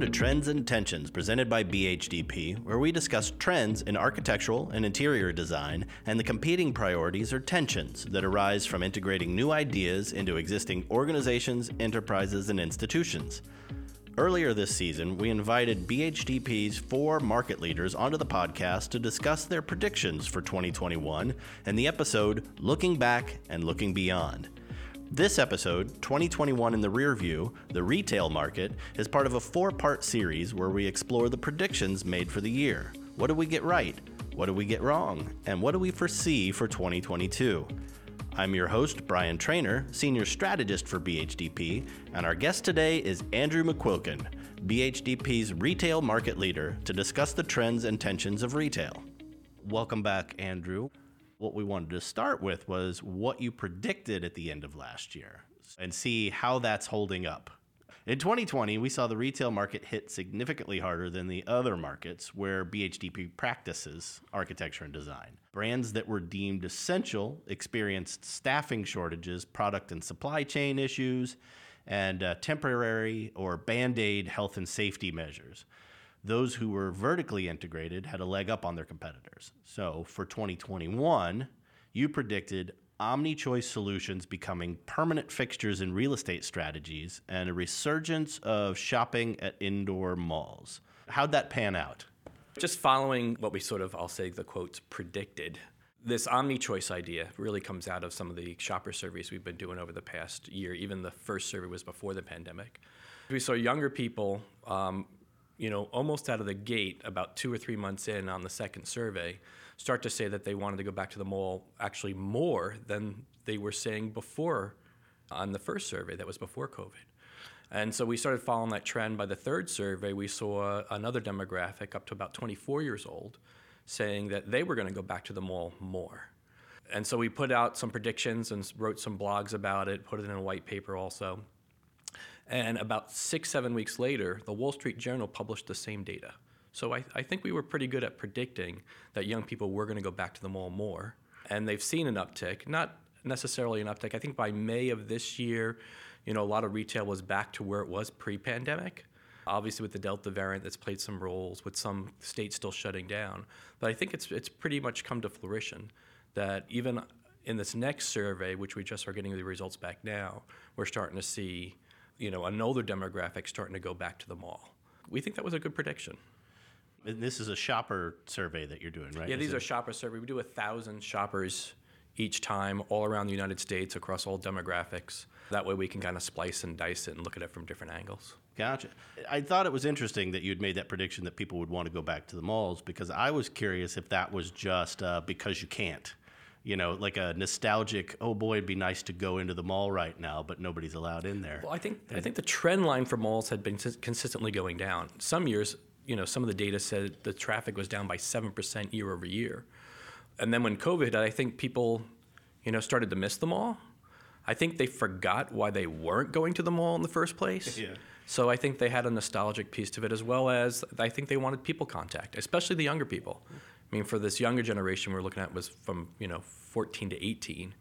To Trends and Tensions, presented by BHDP, where we discuss trends in architectural and interior design and the competing priorities or tensions that arise from integrating new ideas into existing organizations, enterprises, and institutions. Earlier this season, we invited BHDP's four market leaders onto the podcast to discuss their predictions for 2021 and the episode Looking Back and Looking Beyond. This episode, 2021 in the Rear View, the retail market, is part of a four part series where we explore the predictions made for the year. What did we get right? What did we get wrong? And what do we foresee for 2022? I'm your host, Brian Trainer, Senior Strategist for BHDP, and our guest today is Andrew McQuilkin, BHDP's Retail Market Leader, to discuss the trends and tensions of retail. Welcome back, Andrew what we wanted to start with was what you predicted at the end of last year and see how that's holding up. In 2020, we saw the retail market hit significantly harder than the other markets where BHDP practices architecture and design. Brands that were deemed essential experienced staffing shortages, product and supply chain issues, and uh, temporary or band aid health and safety measures those who were vertically integrated had a leg up on their competitors. So for 2021, you predicted omni choice solutions becoming permanent fixtures in real estate strategies and a resurgence of shopping at indoor malls. How'd that pan out? Just following what we sort of, I'll say the quotes, predicted. This omni choice idea really comes out of some of the shopper surveys we've been doing over the past year. Even the first survey was before the pandemic. We saw younger people um, you know, almost out of the gate, about two or three months in on the second survey, start to say that they wanted to go back to the mall actually more than they were saying before on the first survey that was before COVID. And so we started following that trend. By the third survey, we saw another demographic up to about 24 years old saying that they were going to go back to the mall more. And so we put out some predictions and wrote some blogs about it, put it in a white paper also. And about six, seven weeks later, the Wall Street Journal published the same data. So I, I think we were pretty good at predicting that young people were going to go back to the mall more. And they've seen an uptick, not necessarily an uptick. I think by May of this year, you know, a lot of retail was back to where it was pre-pandemic. Obviously, with the Delta variant, that's played some roles. With some states still shutting down, but I think it's it's pretty much come to fruition that even in this next survey, which we just are getting the results back now, we're starting to see you know, another demographic starting to go back to the mall. We think that was a good prediction. And this is a shopper survey that you're doing, right? Yeah, is these it? are shopper surveys. We do a thousand shoppers each time, all around the United States, across all demographics. That way, we can kind of splice and dice it and look at it from different angles. Gotcha. I thought it was interesting that you'd made that prediction that people would want to go back to the malls because I was curious if that was just uh, because you can't you know, like a nostalgic, oh boy, it'd be nice to go into the mall right now, but nobody's allowed in there. Well, I think I think the trend line for malls had been consistently going down. Some years, you know, some of the data said the traffic was down by seven percent year over year, and then when COVID, I think people, you know, started to miss the mall. I think they forgot why they weren't going to the mall in the first place. Yeah. So I think they had a nostalgic piece to it as well as I think they wanted people contact, especially the younger people. I mean, for this younger generation we're looking at was from you know 14 to 18.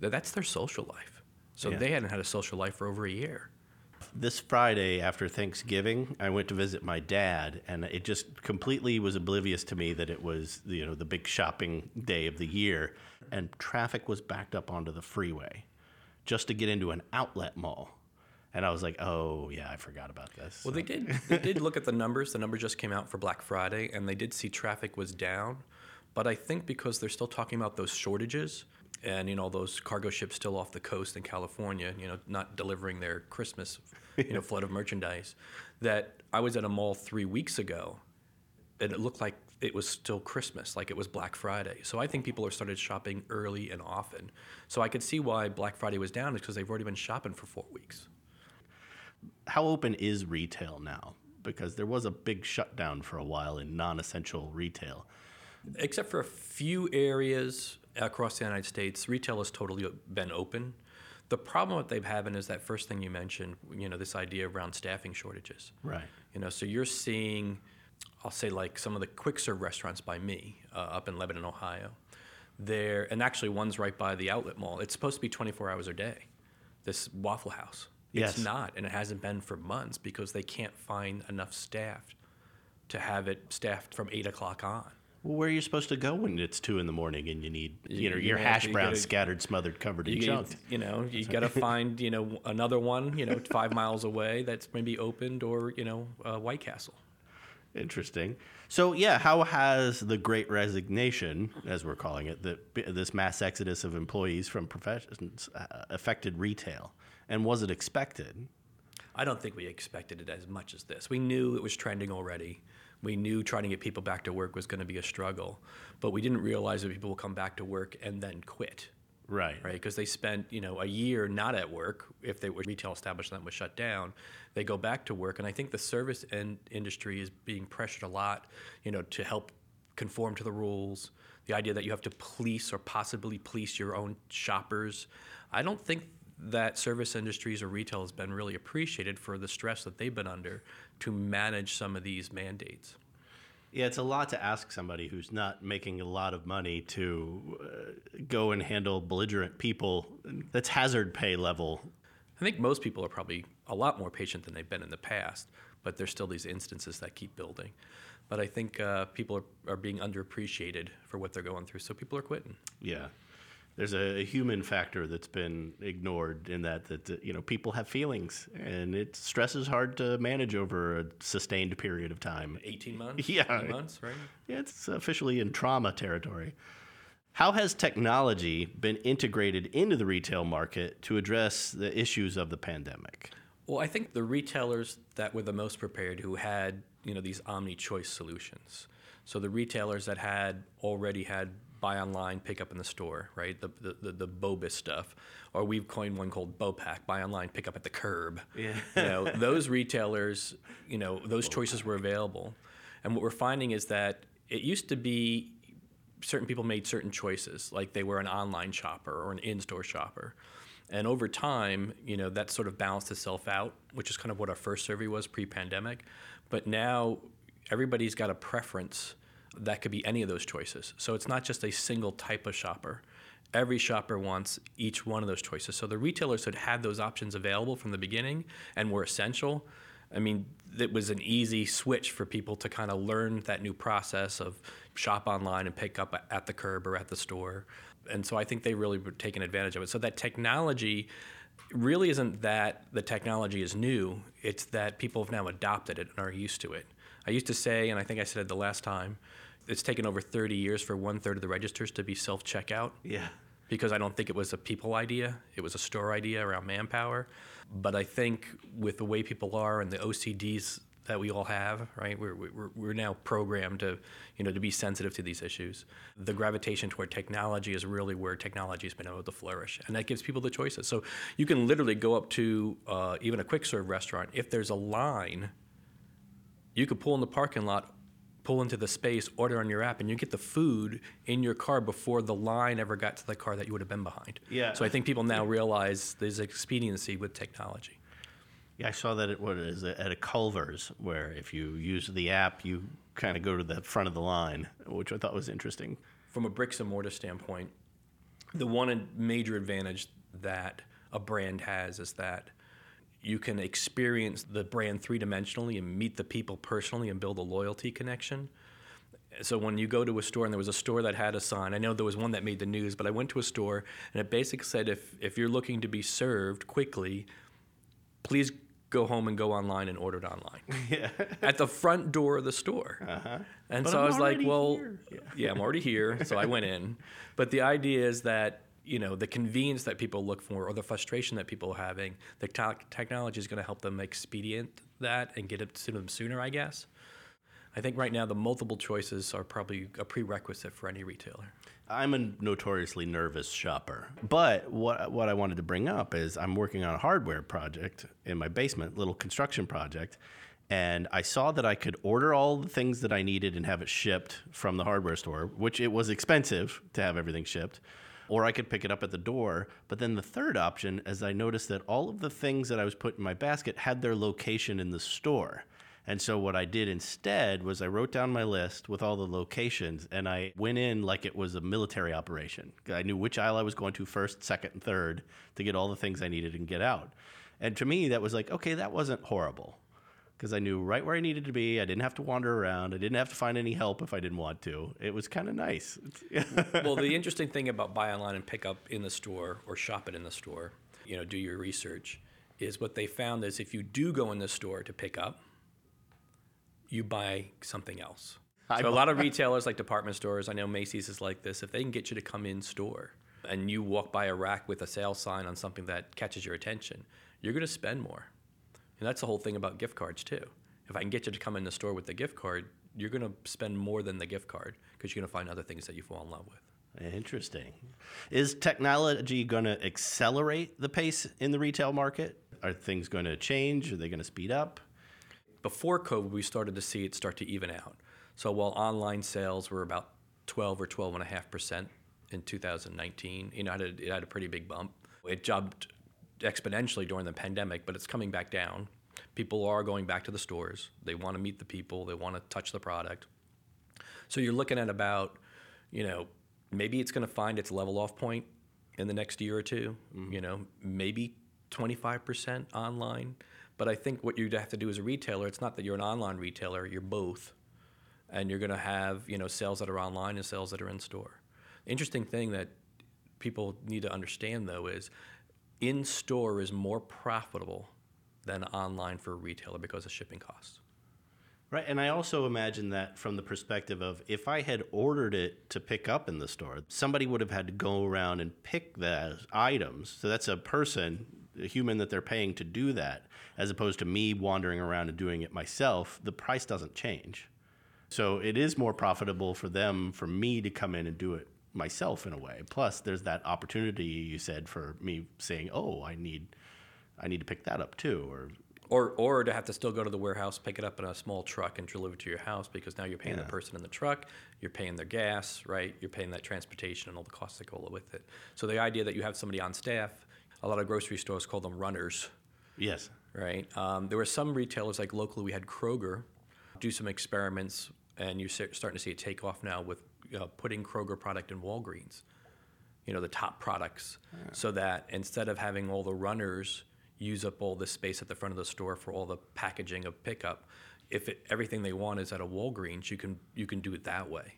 That's their social life. So yeah. they hadn't had a social life for over a year. This Friday after Thanksgiving, I went to visit my dad, and it just completely was oblivious to me that it was you know the big shopping day of the year, and traffic was backed up onto the freeway just to get into an outlet mall. And I was like, "Oh yeah, I forgot about this." Well, so. they did. They did look at the numbers. The numbers just came out for Black Friday, and they did see traffic was down. But I think because they're still talking about those shortages, and you know those cargo ships still off the coast in California, you know, not delivering their Christmas, you know, flood of merchandise. That I was at a mall three weeks ago, and it looked like it was still Christmas, like it was Black Friday. So I think people are started shopping early and often. So I could see why Black Friday was down is because they've already been shopping for four weeks how open is retail now? Because there was a big shutdown for a while in non-essential retail. Except for a few areas across the United States, retail has totally been open. The problem that they've having is that first thing you mentioned, you know, this idea around staffing shortages. Right. You know, so you're seeing, I'll say like some of the quick serve restaurants by me uh, up in Lebanon, Ohio. There, and actually one's right by the outlet mall. It's supposed to be 24 hours a day. This Waffle House Yes. It's not, and it hasn't been for months because they can't find enough staff to have it staffed from eight o'clock on. Well, where are you supposed to go when it's two in the morning and you need you know your you hash you browns scattered, smothered, covered in You, junk? you know, you got to find you know another one you know five miles away that's maybe opened or you know uh, White Castle. Interesting. So yeah, how has the Great Resignation, as we're calling it, the, this mass exodus of employees from professions uh, affected retail, and was it expected? I don't think we expected it as much as this. We knew it was trending already. We knew trying to get people back to work was going to be a struggle, but we didn't realize that people will come back to work and then quit, Right. right? Because they spent you know a year not at work if they were retail establishment was shut down. They go back to work, and I think the service and industry is being pressured a lot, you know, to help conform to the rules. The idea that you have to police or possibly police your own shoppers. I don't think that service industries or retail has been really appreciated for the stress that they've been under to manage some of these mandates. Yeah, it's a lot to ask somebody who's not making a lot of money to uh, go and handle belligerent people. That's hazard pay level. I think most people are probably a lot more patient than they've been in the past, but there's still these instances that keep building. But I think uh, people are, are being underappreciated for what they're going through, so people are quitting. Yeah. There's a, a human factor that's been ignored in that that you know people have feelings and it stress is hard to manage over a sustained period of time. 18 months? Yeah. 20 months, right? Yeah, it's officially in trauma territory. How has technology been integrated into the retail market to address the issues of the pandemic? Well, I think the retailers that were the most prepared who had, you know, these omni-choice solutions. So the retailers that had already had buy online, pick up in the store, right? The the, the, the BOPIS stuff. Or we've coined one called BOPAC, buy online, pick up at the curb. Yeah. You know, those retailers, you know, those choices were available. And what we're finding is that it used to be certain people made certain choices, like they were an online shopper or an in-store shopper. And over time, you know, that sort of balanced itself out, which is kind of what our first survey was pre-pandemic. But now everybody's got a preference that could be any of those choices. So it's not just a single type of shopper. Every shopper wants each one of those choices. So the retailers had had those options available from the beginning and were essential. I mean, it was an easy switch for people to kind of learn that new process of shop online and pick up at the curb or at the store. And so I think they really were taking advantage of it. So that technology really isn't that the technology is new, it's that people have now adopted it and are used to it. I used to say, and I think I said it the last time, it's taken over 30 years for one third of the registers to be self checkout Yeah. because I don't think it was a people idea. It was a store idea around manpower. But I think with the way people are and the OCDs that we all have, right? We're, we're, we're now programmed to, you know, to be sensitive to these issues. The gravitation toward technology is really where technology has been able to flourish, and that gives people the choices. So you can literally go up to uh, even a quick serve restaurant. If there's a line, you could pull in the parking lot, pull into the space, order on your app, and you get the food in your car before the line ever got to the car that you would have been behind. Yeah. So I think people now realize there's expediency with technology. Yeah, I saw that at what is at a Culver's, where if you use the app, you kind of go to the front of the line, which I thought was interesting. From a bricks and mortar standpoint, the one major advantage that a brand has is that you can experience the brand three dimensionally and meet the people personally and build a loyalty connection. So when you go to a store, and there was a store that had a sign, I know there was one that made the news, but I went to a store and it basically said if, if you're looking to be served quickly, please go home and go online and order it online. Yeah. At the front door of the store. Uh-huh. And But so I'm I was like, well. Yeah. yeah. I'm already here. So I went in. But the idea is that, you know, the convenience that people look for or the frustration that people are having, the te- technology is going to help them expedient that and get it to them sooner, I guess. I think right now the multiple choices are probably a prerequisite for any retailer. I'm a notoriously nervous shopper. But what what I wanted to bring up is I'm working on a hardware project in my basement, little construction project, and I saw that I could order all the things that I needed and have it shipped from the hardware store, which it was expensive to have everything shipped. Or I could pick it up at the door. But then the third option is I noticed that all of the things that I was putting in my basket had their location in the store. And so what I did instead was I wrote down my list with all the locations and I went in like it was a military operation. I knew which aisle I was going to first, second, and third to get all the things I needed and get out. And to me, that was like, okay, that wasn't horrible because I knew right where I needed to be. I didn't have to wander around. I didn't have to find any help if I didn't want to. It was kind of nice. well, the interesting thing about buy online and pick up in the store or shop it in the store, you know, do your research, is what they found is if you do go in the store to pick up, you buy something else. So a lot of retailers like department stores, I know Macy's is like this, if they can get you to come in store and you walk by a rack with a sale sign on something that catches your attention, you're going to spend more. And that's the whole thing about gift cards too. If I can get you to come in the store with the gift card, you're going to spend more than the gift card because you're going to find other things that you fall in love with. Interesting. Is technology going to accelerate the pace in the retail market? Are things going to change? Are they going to speed up? Before COVID, we started to see it start to even out. So while online sales were about 12 or 12.5% in 2019, you know, it had, a, it had a pretty big bump. It jumped exponentially during the pandemic, but it's coming back down. People are going back to the stores. They want to meet the people. They want to touch the product. So you're looking at about, you know, maybe it's going to find its level off point in the next year or 2 mm-hmm. You know, maybe 25% online. But I think what you'd have to do as a retailer, it's not that you're an online retailer, you're both. And you're going to have, you know, sales that are online and sales that are in store. Interesting thing that people need to understand though is in store is more profitable than online for a retailer because of shipping costs. Right, and I also imagine that from the perspective of if I had ordered it to pick up in the store, somebody would have had to go around and pick the items. So that's a person, a human that they're paying to do that, as opposed to me wandering around and doing it myself. The price doesn't change. So it is more profitable for them, for me to come in and do it myself in a way. Plus, there's that opportunity you said for me saying, "Oh, I need, I need to pick that up too," or or or to have to still go to the warehouse, pick it up in a small truck, and deliver it to your house because now you're paying yeah. the person in the truck, you're paying their gas, right? You're paying that transportation and all the costs that go with it. So the idea that you have somebody on staff, a lot of grocery stores call them runners. Yes. Right. Um, there were some retailers like locally we had Kroger do some experiments, and you're starting to see it take off now with uh, putting Kroger product in Walgreens, you know, the top products, yeah. so that instead of having all the runners use up all the space at the front of the store for all the packaging of pickup, if it, everything they want is at a Walgreens, you can you can do it that way.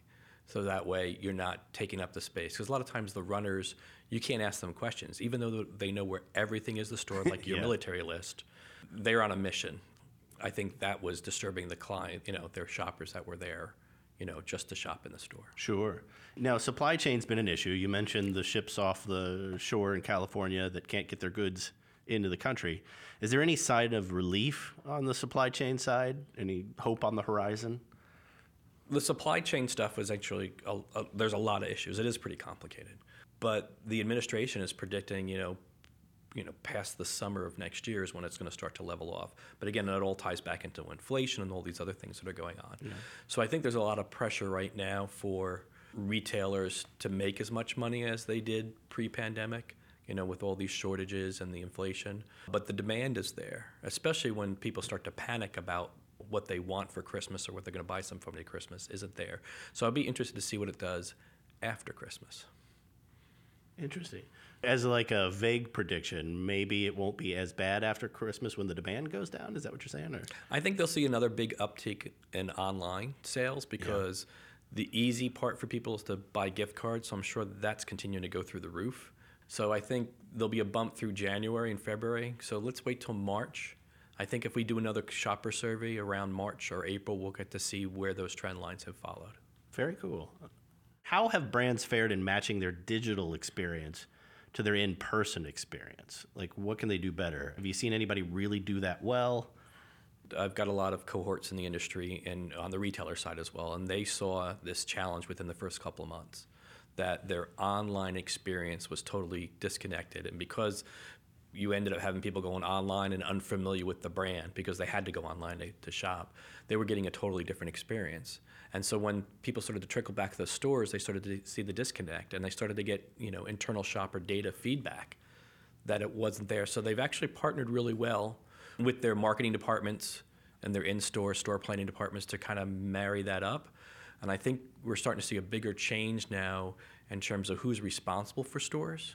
So that way you're not taking up the space. Because a lot of times the runners, you can't ask them questions, even though they know where everything is the store, like your yeah. military list. They're on a mission. I think that was disturbing the client, you know, their shoppers that were there you know, just to shop in the store. Sure. Now, supply chain's been an issue. You mentioned the ships off the shore in California that can't get their goods into the country. Is there any sign of relief on the supply chain side? Any hope on the horizon? The supply chain stuff is actually a, a, there's a lot of issues. It is pretty complicated, but the administration is predicting, you know, you know, past the summer of next year is when it's going to start to level off. But again, it all ties back into inflation and all these other things that are going on. Yeah. So I think there's a lot of pressure right now for retailers to make as much money as they did pre-pandemic you know, with all these shortages and the inflation. But the demand is there, especially when people start to panic about what they want for Christmas or what they're going to buy somebody Christmas isn't there. So I'd be interested to see what it does after Christmas. Interesting. As like a vague prediction, maybe it won't be as bad after Christmas when the demand goes down. Is that what you're saying? Or? I think they'll see another big uptick in online sales because yeah. the easy part for people is to buy gift cards. So I'm sure that's continuing to go through the roof. So I think there'll be a bump through January and February. So let's wait till March. I think if we do another shopper survey around March or April, we'll get to see where those trend lines have followed. Very cool. How have brands fared in matching their digital experience to their in person experience? Like, what can they do better? Have you seen anybody really do that well? I've got a lot of cohorts in the industry and on the retailer side as well, and they saw this challenge within the first couple of months that their online experience was totally disconnected. And because you ended up having people going online and unfamiliar with the brand because they had to go online to, to, shop. They were getting a totally different experience. And so when people started to trickle back to the stores, they started to see the disconnect and they started to get, you know, internal shopper data feedback that it wasn't there. So they've actually partnered really well with their marketing departments and their in-store store planning departments to kind of marry that up. And I think we're starting to see a bigger change now in terms of who's responsible for stores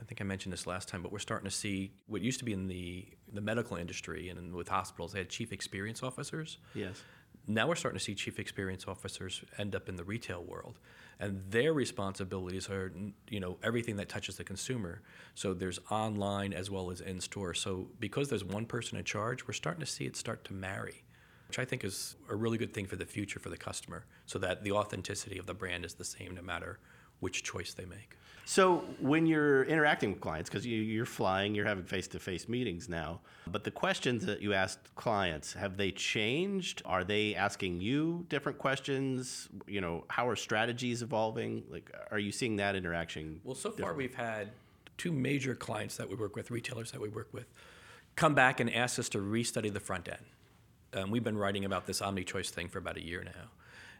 I think I mentioned this last time, but we're starting to see what used to be in the, the medical industry and with hospitals, they had chief experience officers. Yes. Now we're starting to see chief experience officers end up in the retail world, and their responsibilities are, you know, everything that touches the consumer. So there's online as well as in store. So because there's one person in charge, we're starting to see it start to marry, which I think is a really good thing for the future for the customer, so that the authenticity of the brand is the same no matter which choice they make. So when you're interacting with clients, because you, are flying, you're having face-to-face meetings now, but the questions that you asked clients have they changed? Are they asking you different questions? You know, how are strategies evolving? Like, are you seeing that interaction? Well, so far we've had two major clients that we work with, retailers that we work with, come back and ask us to restudy the front end. Um, we've been writing about this omni-choice thing for about a year now,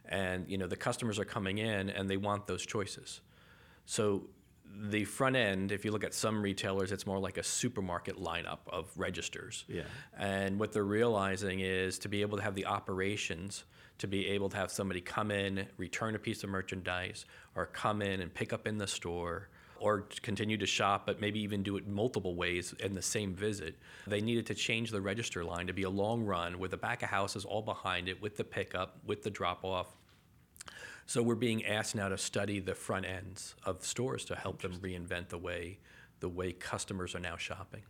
and you know the customers are coming in and they want those choices. So the front end, if you look at some retailers, it's more like a supermarket lineup of registers. Yeah. And what they're realizing is to be able to have the operations, to be able to have somebody come in, return a piece of merchandise, or come in and pick up in the store, or continue to shop, but maybe even do it multiple ways in the same visit. They needed to change the register line to be a long run where the back of house is all behind it with the pickup, with the drop off, so we're being asked now to study the front ends of stores to help them reinvent the way the way customers are now shopping.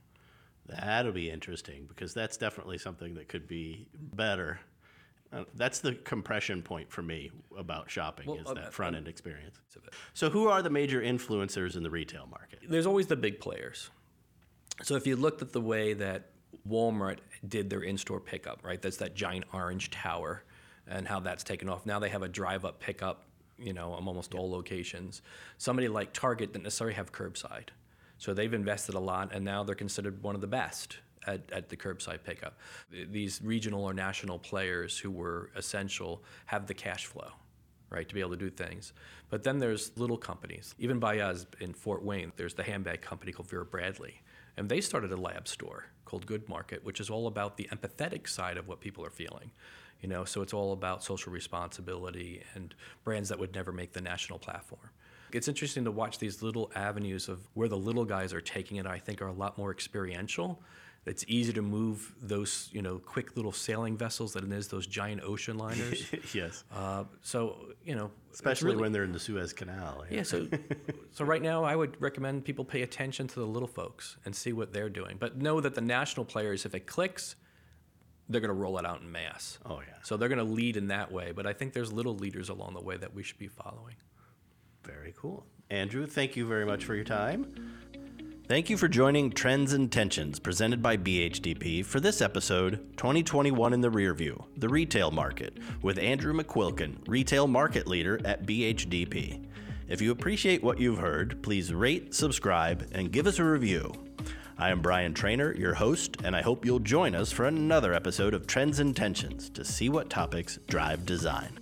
That'll be interesting because that's definitely something that could be better. Uh, that's the compression point for me about shopping well, is uh, that front end experience. So, who are the major influencers in the retail market? There's always the big players. So, if you looked at the way that Walmart did their in-store pickup, right? That's that giant orange tower and how that's taken off. Now they have a drive up pickup, you know, on almost all locations. Somebody like Target didn't necessarily have curbside. So they've invested a lot and now they're considered one of the best at, at the curbside pickup. These regional or national players who were essential have the cash flow right, to be able to do things. But then there's little companies. Even by us in Fort Wayne, there's the handbag company called Vera Bradley. And they started a lab store called Good Market, which is all about the empathetic side of what people are feeling you know so it's all about social responsibility and brands that would never make the national platform it's interesting to watch these little avenues of where the little guys are taking it i think are a lot more experiential it's easy to move those you know quick little sailing vessels than it is those giant ocean liners yes uh, so you know especially really, when they're in the suez canal yeah, yeah so so right now i would recommend people pay attention to the little folks and see what they're doing but know that the national players if it clicks they're going to roll it out in mass. Oh yeah. So they're going to lead in that way, but I think there's little leaders along the way that we should be following. Very cool. Andrew, thank you very much for your time. Thank you for joining Trends and Tensions presented by BHDP for this episode 2021 in the Rearview, the retail market, with Andrew McQuilkin, retail market leader at BHDP. If you appreciate what you've heard, please rate, subscribe, and give us a review. I am Brian Trainer, your host, and I hope you'll join us for another episode of Trends and Tensions to see what topics drive design.